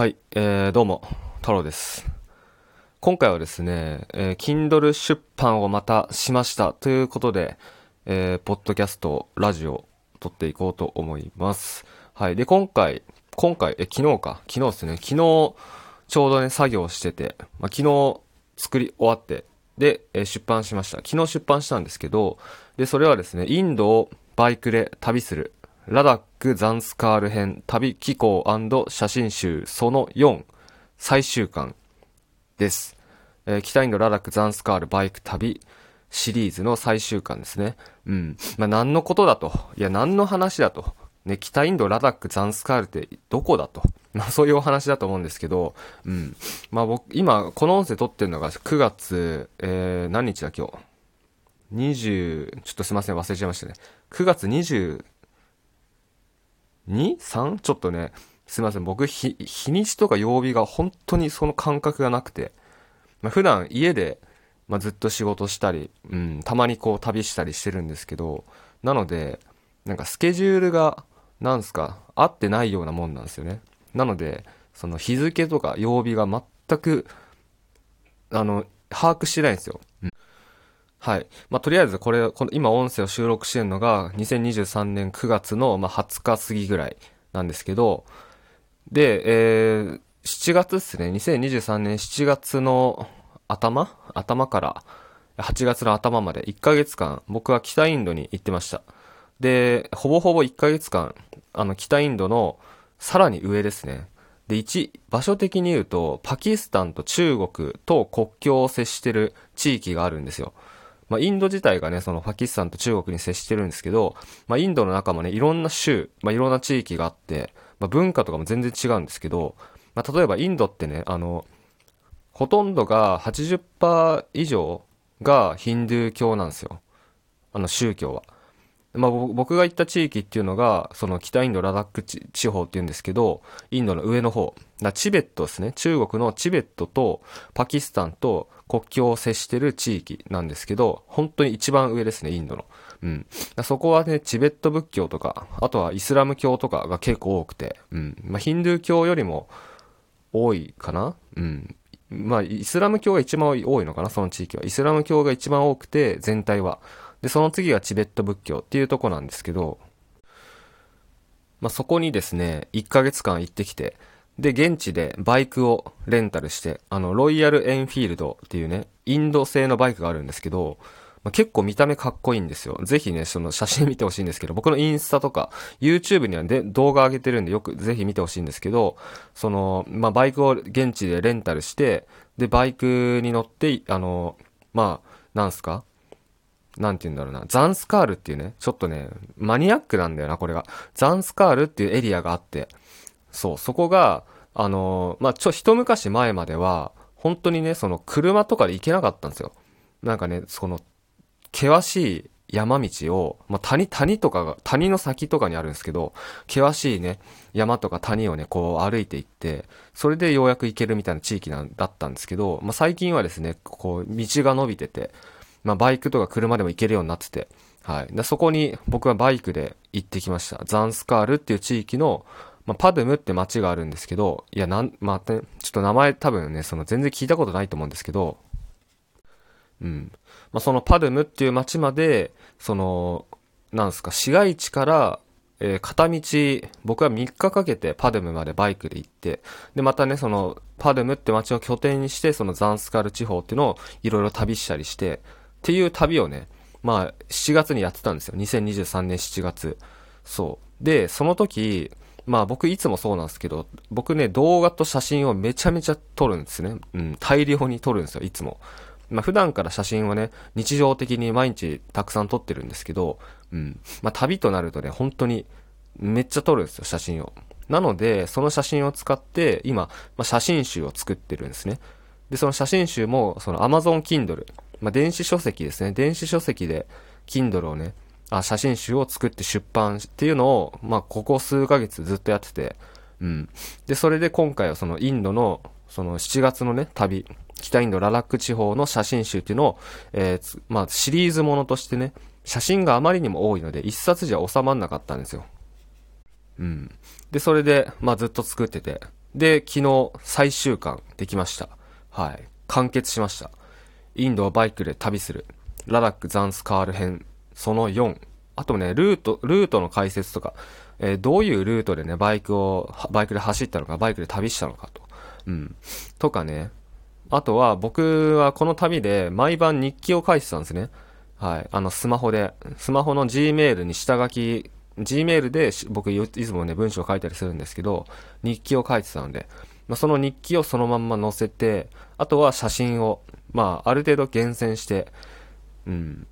はい、えー、どうも、太郎です。今回はですね、えー、Kindle 出版をまたしましたということで、えー、ポッドキャスト、ラジオを撮っていこうと思います。はい。で、今回、今回、え、昨日か。昨日ですね。昨日、ちょうどね、作業してて、まあ、昨日作り終わって、で、えー出版しました。昨日出版したんですけど、で、それはですね、インドをバイクで旅する、ラダック・ザンスカール編旅機構写真集その4最終巻です。えー北インドラダック・ザンスカールバイク旅シリーズの最終巻ですね。うん。まあ、何のことだと？いや、何の話だと？ね、北インドラダック・ザンスカールってどこだと？まあ、そういうお話だと思うんですけど、うん。まあ、僕、今、この音声撮ってるのが9月、えー、何日だ今日？20、ちょっとすいません、忘れちゃいましたね。9月20、2?3? ちょっとね、すいません、僕、日、日にちとか曜日が本当にその感覚がなくて、まあ、普段家で、まあ、ずっと仕事したり、うん、たまにこう旅したりしてるんですけど、なので、なんかスケジュールが、なんすか、合ってないようなもんなんですよね。なので、その日付とか曜日が全く、あの、把握してないんですよ。うんはい。まあ、とりあえずこれ、この今音声を収録してるのが2023年9月の、まあ、20日過ぎぐらいなんですけど、で、えー、7月ですね。2023年7月の頭？頭から8月の頭まで1ヶ月間僕は北インドに行ってました。で、ほぼほぼ1ヶ月間、あの北インドのさらに上ですね。で、1、場所的に言うと、パキスタンと中国と国境を接してる地域があるんですよ。まあ、インド自体がね、そのパキスタンと中国に接してるんですけど、まあ、インドの中もね、いろんな州、まあ、いろんな地域があって、まあ、文化とかも全然違うんですけど、まあ、例えばインドってね、あの、ほとんどが80%以上がヒンドゥー教なんですよ。あの宗教は。まあ、僕が行った地域っていうのが、その北インドラダック地方っていうんですけど、インドの上の方。チベットですね。中国のチベットとパキスタンと国境を接してる地域なんですけど、本当に一番上ですね、インドの。うん。そこはね、チベット仏教とか、あとはイスラム教とかが結構多くて、うん。まあ、ヒンドゥー教よりも多いかなうん。まあ、イスラム教が一番多いのかなその地域は。イスラム教が一番多くて、全体は。で、その次がチベット仏教っていうとこなんですけど、まあ、そこにですね、1ヶ月間行ってきて、で、現地でバイクをレンタルして、あの、ロイヤルエンフィールドっていうね、インド製のバイクがあるんですけど、まあ、結構見た目かっこいいんですよ。ぜひね、その写真見てほしいんですけど、僕のインスタとか、YouTube にはで動画上げてるんで、よくぜひ見てほしいんですけど、その、まあ、バイクを現地でレンタルして、で、バイクに乗って、あの、まあ、なんすかなんて言うんだろうな。ザンスカールっていうね、ちょっとね、マニアックなんだよな、これが。ザンスカールっていうエリアがあって、そう、そこが、あのーまあ、ちょ、一昔前までは、本当にね、その車とかで行けなかったんですよ。なんかね、その、険しい山道を、まあ、谷、谷とかが、谷の先とかにあるんですけど、険しいね、山とか谷をね、こう歩いていって、それでようやく行けるみたいな地域なんだったんですけど、まあ、最近はですね、こう、道が伸びてて、まあ、バイクとか車でも行けるようになってて、はい。でそこに僕はバイクで行ってきました。ザンスカールっていう地域の、まあ、パドムって街があるんですけど、いや、なん、まあ、ちょっと名前多分ね、その全然聞いたことないと思うんですけど、うん。まあ、そのパドムっていう街まで、その、なんすか、市街地から、えー片道、僕は3日かけてパドムまでバイクで行って、で、またね、その、パドムって街を拠点にして、そのザンスカール地方っていうのをいろいろ旅したりして、っていう旅をね、まあ、7月にやってたんですよ。2023年7月。そう。で、その時、まあ僕いつもそうなんですけど、僕ね、動画と写真をめちゃめちゃ撮るんですね。うん、大量に撮るんですよ、いつも。まあ普段から写真はね、日常的に毎日たくさん撮ってるんですけど、うん。まあ旅となるとね、本当にめっちゃ撮るんですよ、写真を。なので、その写真を使って、今、まあ、写真集を作ってるんですね。で、その写真集も、その Amazon Kindle、まあ、電子書籍ですね。電子書籍で Kindle をね、あ、写真集を作って出版っていうのを、まあ、ここ数ヶ月ずっとやってて、うん。で、それで今回はそのインドの、その7月のね、旅、北インドララック地方の写真集っていうのを、えーまあ、シリーズものとしてね、写真があまりにも多いので、一冊じゃ収まんなかったんですよ。うん。で、それで、まあずっと作ってて。で、昨日最終巻できました。はい。完結しました。インドをバイクで旅する。ラダック・ザンスカール編、その4。あとね、ルート、ルートの解説とか、えー、どういうルートでね、バイクを、バイクで走ったのか、バイクで旅したのかと。うん。とかね。あとは、僕はこの旅で毎晩日記を書いてたんですね。はい。あの、スマホで、スマホの Gmail に下書き、Gmail で僕いつもね、文章を書いたりするんですけど、日記を書いてたので、ま、その日記をそのまんま載せて、あとは写真を、まあ、ある程度厳選して、うん、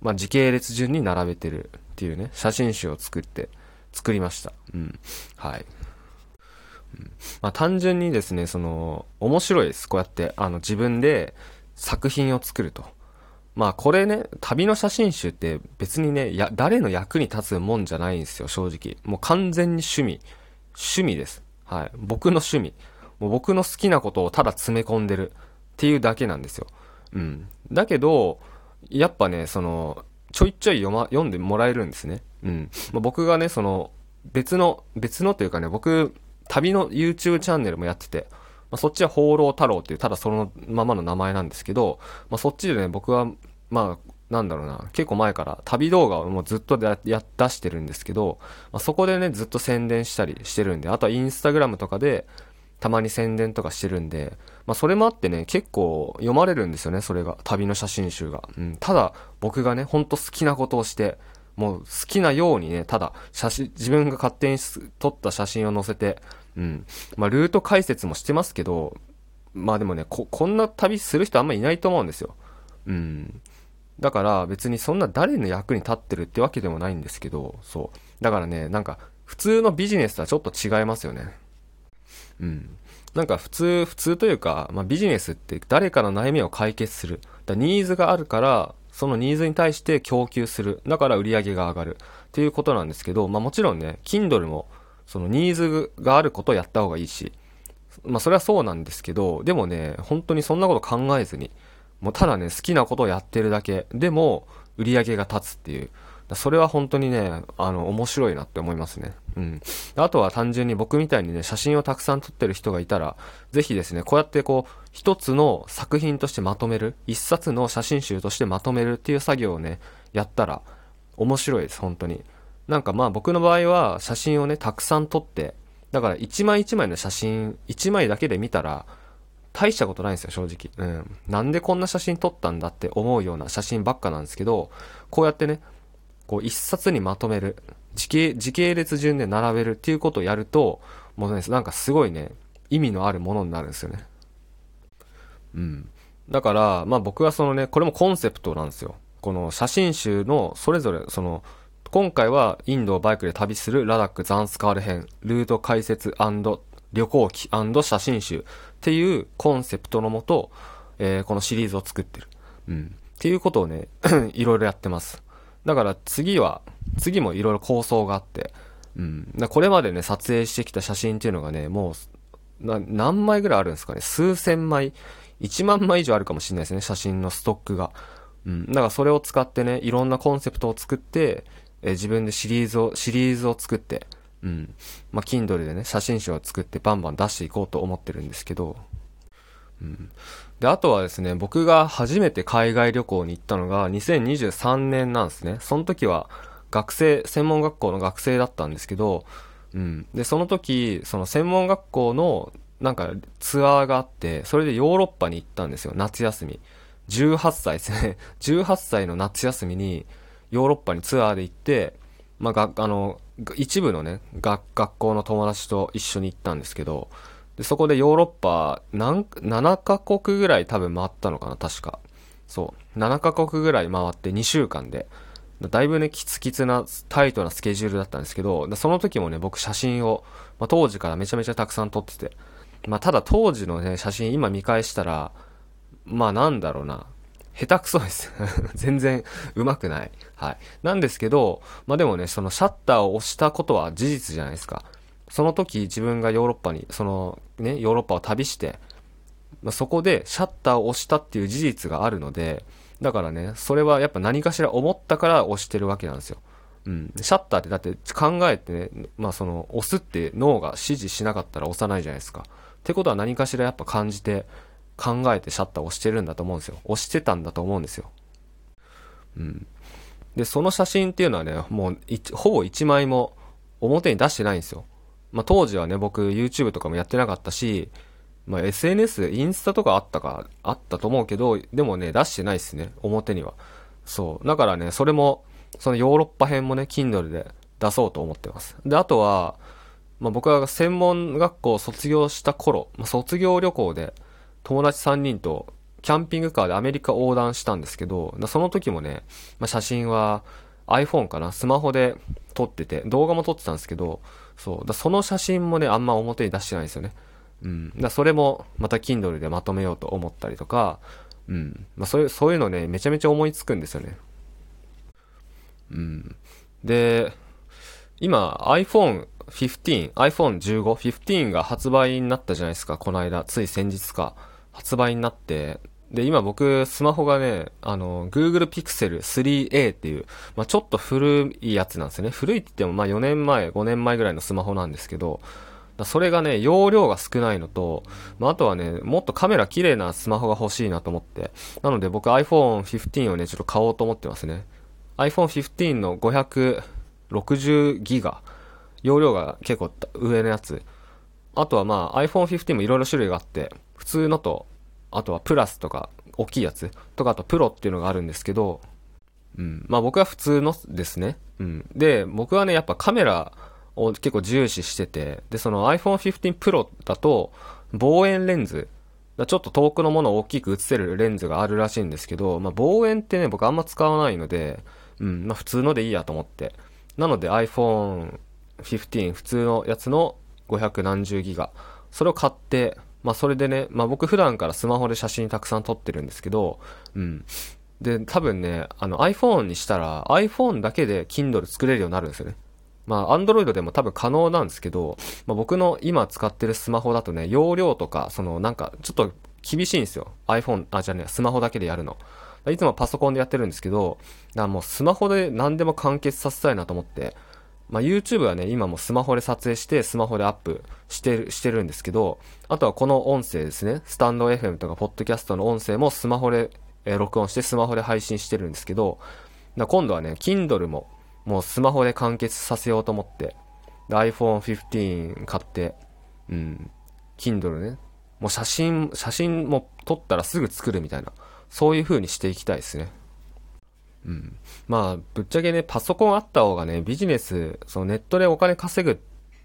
まあ、時系列順に並べてるっていうね、写真集を作って、作りました。うん。はい。まあ、単純にですね、その、面白いです。こうやって、あの、自分で作品を作ると。まあ、これね、旅の写真集って別にね、や、誰の役に立つもんじゃないんですよ、正直。もう完全に趣味。趣味です。はい。僕の趣味。もう僕の好きなことをただ詰め込んでるっていうだけなんですよ。うん。だけど、やっぱね、その、ちょいちょい読ま、読んでもらえるんですね。うん。まあ、僕がね、その、別の、別のというかね、僕、旅の YouTube チャンネルもやってて、まあ、そっちは放浪太郎っていう、ただそのままの名前なんですけど、まあ、そっちでね、僕は、まあ、なんだろうな、結構前から旅動画をもうずっとやや出してるんですけど、まあ、そこでね、ずっと宣伝したりしてるんで、あとはインスタグラムとかで、たまに宣伝とかしてるんで、まあそれもあってね、結構読まれるんですよね、それが。旅の写真集が。うん。ただ、僕がね、ほんと好きなことをして、もう好きなようにね、ただ、写真、自分が勝手に撮った写真を載せて、うん。まあルート解説もしてますけど、まあでもね、こ、こんな旅する人あんまいないと思うんですよ。うん。だから別にそんな誰の役に立ってるってわけでもないんですけど、そう。だからね、なんか、普通のビジネスとはちょっと違いますよね。うん。なんか普通、普通というか、まあ、ビジネスって誰かの悩みを解決する。だニーズがあるから、そのニーズに対して供給する。だから売り上げが上がる。っていうことなんですけど、まあもちろんね、Kindle も、そのニーズがあることをやった方がいいし、まあそれはそうなんですけど、でもね、本当にそんなこと考えずに、もうただね、好きなことをやってるだけ。でも、売り上げが立つっていう。それは本当にね、あの、面白いなって思いますね。うん。あとは単純に僕みたいにね、写真をたくさん撮ってる人がいたら、ぜひですね、こうやってこう、一つの作品としてまとめる、一冊の写真集としてまとめるっていう作業をね、やったら、面白いです、本当に。なんかまあ僕の場合は写真をね、たくさん撮って、だから一枚一枚の写真、一枚だけで見たら、大したことないんですよ、正直。うん。なんでこんな写真撮ったんだって思うような写真ばっかなんですけど、こうやってね、こう一冊にまとめる、時系、時系列順で並べるっていうことをやると、もうね、なんかすごいね、意味のあるものになるんですよね。うん。だから、まあ僕はそのね、これもコンセプトなんですよ。この写真集のそれぞれ、その、今回はインドをバイクで旅するラダック・ザンスカール編、ルート解説旅行記写真集っていうコンセプトのもと、えー、このシリーズを作ってる。うん。っていうことをね、いろいろやってます。だから次は、次もいろいろ構想があって、うん。これまでね、撮影してきた写真っていうのがね、もう、な、何枚ぐらいあるんですかね数千枚、1万枚以上あるかもしれないですね、写真のストックが。うん。だからそれを使ってね、いろんなコンセプトを作って、え自分でシリーズを、シリーズを作って、うん。まあ、Kindle でね、写真集を作ってバンバン出していこうと思ってるんですけど、うん。で、あとはですね、僕が初めて海外旅行に行ったのが2023年なんですね。その時は学生、専門学校の学生だったんですけど、うん。で、その時、その専門学校のなんかツアーがあって、それでヨーロッパに行ったんですよ、夏休み。18歳ですね。18歳の夏休みにヨーロッパにツアーで行って、まあ、あの、一部のね、学校の友達と一緒に行ったんですけど、で、そこでヨーロッパ、何、7カ国ぐらい多分回ったのかな、確か。そう。7カ国ぐらい回って2週間で、だいぶね、キツキツな、タイトなスケジュールだったんですけど、その時もね、僕写真を、まあ、当時からめちゃめちゃたくさん撮ってて、まあ、ただ当時のね、写真今見返したら、まあなんだろうな、下手くそです。全然上手くない。はい。なんですけど、まあでもね、そのシャッターを押したことは事実じゃないですか。その時自分がヨーロッパに、そのね、ヨーロッパを旅して、まあ、そこでシャッターを押したっていう事実があるので、だからね、それはやっぱ何かしら思ったから押してるわけなんですよ。うん。シャッターってだって考えてね、まあその、押すって脳が指示しなかったら押さないじゃないですか。ってことは何かしらやっぱ感じて、考えてシャッターを押してるんだと思うんですよ。押してたんだと思うんですよ。うん。で、その写真っていうのはね、もう、ほぼ1枚も表に出してないんですよ。まあ当時はね、僕 YouTube とかもやってなかったし、まあ SNS、インスタとかあったか、あったと思うけど、でもね、出してないですね、表には。そう。だからね、それも、そのヨーロッパ編もね、Kindle で出そうと思ってます。で、あとは、まあ僕は専門学校を卒業した頃、まあ、卒業旅行で友達3人とキャンピングカーでアメリカ横断したんですけど、その時もね、まあ、写真は iPhone かな、スマホで撮ってて、動画も撮ってたんですけど、そう、だその写真もね、あんま表に出してないんですよね。うん。だそれもまた Kindle でまとめようと思ったりとか、うん。まあそういう、そういうのね、めちゃめちゃ思いつくんですよね。うん。で、今 iPhone 15、iPhone 15、15が発売になったじゃないですか、この間、つい先日か。発売になって、で、今僕、スマホがね、あの、Google Pixel 3a っていう、まあ、ちょっと古いやつなんですよね。古いって言っても、まあ、4年前、5年前ぐらいのスマホなんですけど、それがね、容量が少ないのと、まあ、あとはね、もっとカメラ綺麗なスマホが欲しいなと思って。なので僕 iPhone 15をね、ちょっと買おうと思ってますね。iPhone 15の560ギガ。容量が結構上のやつ。あとはまあ iPhone 15もいろいろ種類があって、普通のと、あとはプラスとか、大きいやつとか、あとプロっていうのがあるんですけど、うん。まあ僕は普通のですね。うん。で、僕はね、やっぱカメラを結構重視してて、で、その iPhone 15 Pro だと、望遠レンズ、ちょっと遠くのものを大きく映せるレンズがあるらしいんですけど、まあ望遠ってね、僕あんま使わないので、うん、まあ普通のでいいやと思って。なので iPhone 15普通のやつの500何十ギガ。それを買って、まあそれでね、まあ僕普段からスマホで写真たくさん撮ってるんですけど、うん。で、多分ね、あの iPhone にしたら iPhone だけで Kindle 作れるようになるんですよね。まあ Android でも多分可能なんですけど、まあ僕の今使ってるスマホだとね、容量とか、そのなんかちょっと厳しいんですよ。iPhone、あ、じゃね、スマホだけでやるの。いつもパソコンでやってるんですけど、だからもうスマホで何でも完結させたいなと思って、まあ、YouTube はね、今もスマホで撮影して、スマホでアップしてる、してるんですけど、あとはこの音声ですね、スタンド FM とか、ポッドキャストの音声もスマホで、えー、録音して、スマホで配信してるんですけど、今度はね、Kindle も、もうスマホで完結させようと思って、iPhone 15買って、うん、Kindle ね、もう写真、写真も撮ったらすぐ作るみたいな、そういう風にしていきたいですね。まあ、ぶっちゃけね、パソコンあった方がね、ビジネス、そのネットでお金稼ぐっ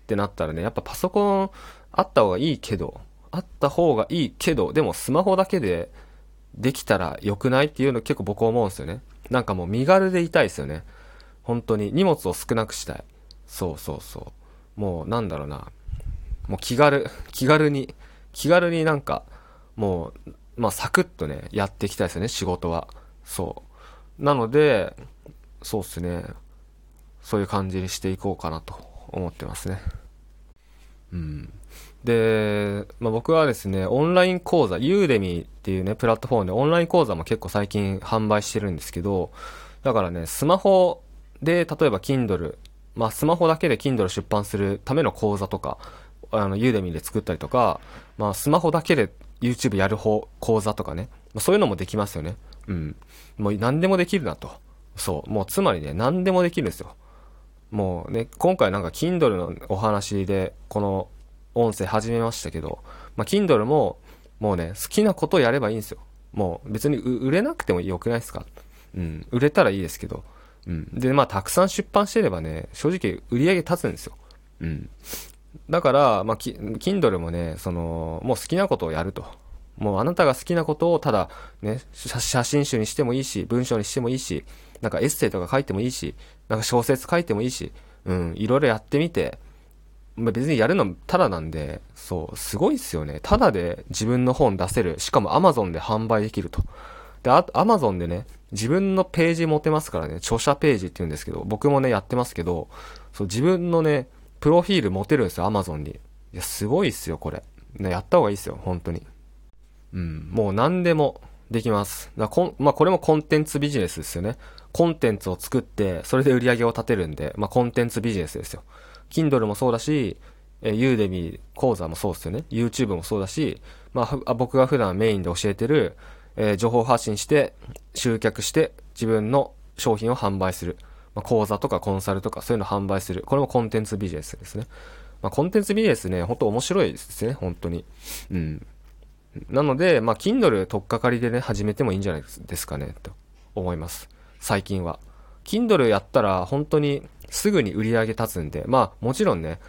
てなったらね、やっぱパソコンあった方がいいけど、あった方がいいけど、でもスマホだけでできたら良くないっていうの結構僕思うんですよね。なんかもう身軽でいたいですよね。本当に。荷物を少なくしたい。そうそうそう。もうなんだろうな。もう気軽、気軽に、気軽になんか、もう、まあサクッとね、やっていきたいですよね、仕事は。そう。なので、そうっすね。そういう感じにしていこうかなと思ってますね。うん。で、まあ、僕はですね、オンライン講座、ユーデミーっていうね、プラットフォームでオンライン講座も結構最近販売してるんですけど、だからね、スマホで、例えば Kindle、まあ、スマホだけで Kindle 出版するための講座とか、あの、ユーデミーで作ったりとか、まあ、スマホだけで YouTube やる方、講座とかね、まあ、そういうのもできますよね。うん。もう何でもできるなと。そう。もうつまりね、何でもできるんですよ。もうね、今回なんか Kindle のお話で、この音声始めましたけど、まあ、Kindle も、もうね、好きなことをやればいいんですよ。もう別に売れなくてもよくないですか？うん。売れたらいいですけど。うん。で、まあ、たくさん出版してればね、正直売り上げ立つんですよ。うん。だから、まあ、Kindle もね、その、もう好きなことをやると。もうあなたが好きなことをただね、写真集にしてもいいし、文章にしてもいいし、なんかエッセイとか書いてもいいし、なんか小説書いてもいいし、うん、いろいろやってみて、ま、別にやるのただなんで、そう、すごいっすよね。ただで自分の本出せる。しかも Amazon で販売できると。で、あと Amazon でね、自分のページ持てますからね、著者ページって言うんですけど、僕もね、やってますけど、そう、自分のね、プロフィール持てるんですよ、Amazon に。いや、すごいっすよ、これ。ね、やった方がいいっすよ、本当に。うん、もう何でもできます。だこまあ、これもコンテンツビジネスですよね。コンテンツを作って、それで売り上げを立てるんで、まあ、コンテンツビジネスですよ。Kindle もそうだし、えー、ユーデミ講座もそうですよね。YouTube もそうだし、まあ、僕が普段メインで教えてる、えー、情報発信して、集客して、自分の商品を販売する。まあ、講座とかコンサルとかそういうの販売する。これもコンテンツビジネスですね。まあ、コンテンツビジネスね、ほんと面白いですね、本当に。うん。なので、まあ、Kindle 取っかかりでね、始めてもいいんじゃないですかね、と思います。最近は。Kindle やったら本当にすぐに売り上げ立つんで、まあもちろんね、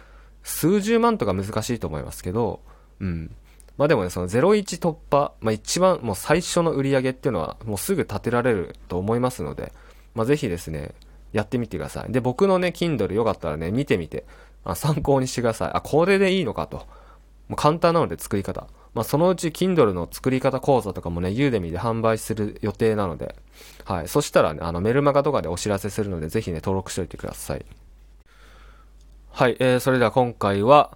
数十万とか難しいと思いますけど、うん。まあでもね、その01突破、まあ一番もう最初の売り上げっていうのはもうすぐ立てられると思いますので、まあぜひですね、やってみてください。で、僕のね、Kindle よかったらね、見てみて、あ参考にしてください。あ、これでいいのかと。もう簡単なので作り方。まあ、そのうち Kindle の作り方講座とかもね、ユーデミで販売する予定なので、はい。そしたらね、あの、メルマガとかでお知らせするので、ぜひね、登録しておいてください。はい。えー、それでは今回は、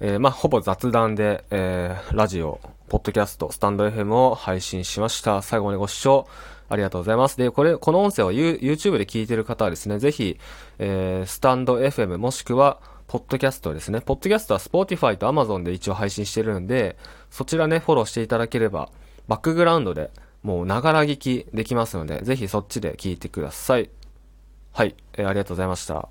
えー、まあ、ほぼ雑談で、えー、ラジオ、ポッドキャスト、スタンド FM を配信しました。最後までご視聴ありがとうございます。で、これ、この音声を YouTube で聞いてる方はですね、ぜひ、えー、スタンド FM もしくは、ポッドキャストですね。ポッドキャストは Spotify と Amazon で一応配信してるんで、そちらね、フォローしていただければ、バックグラウンドでもうながら聞きできますので、ぜひそっちで聞いてください。はい、えー、ありがとうございました。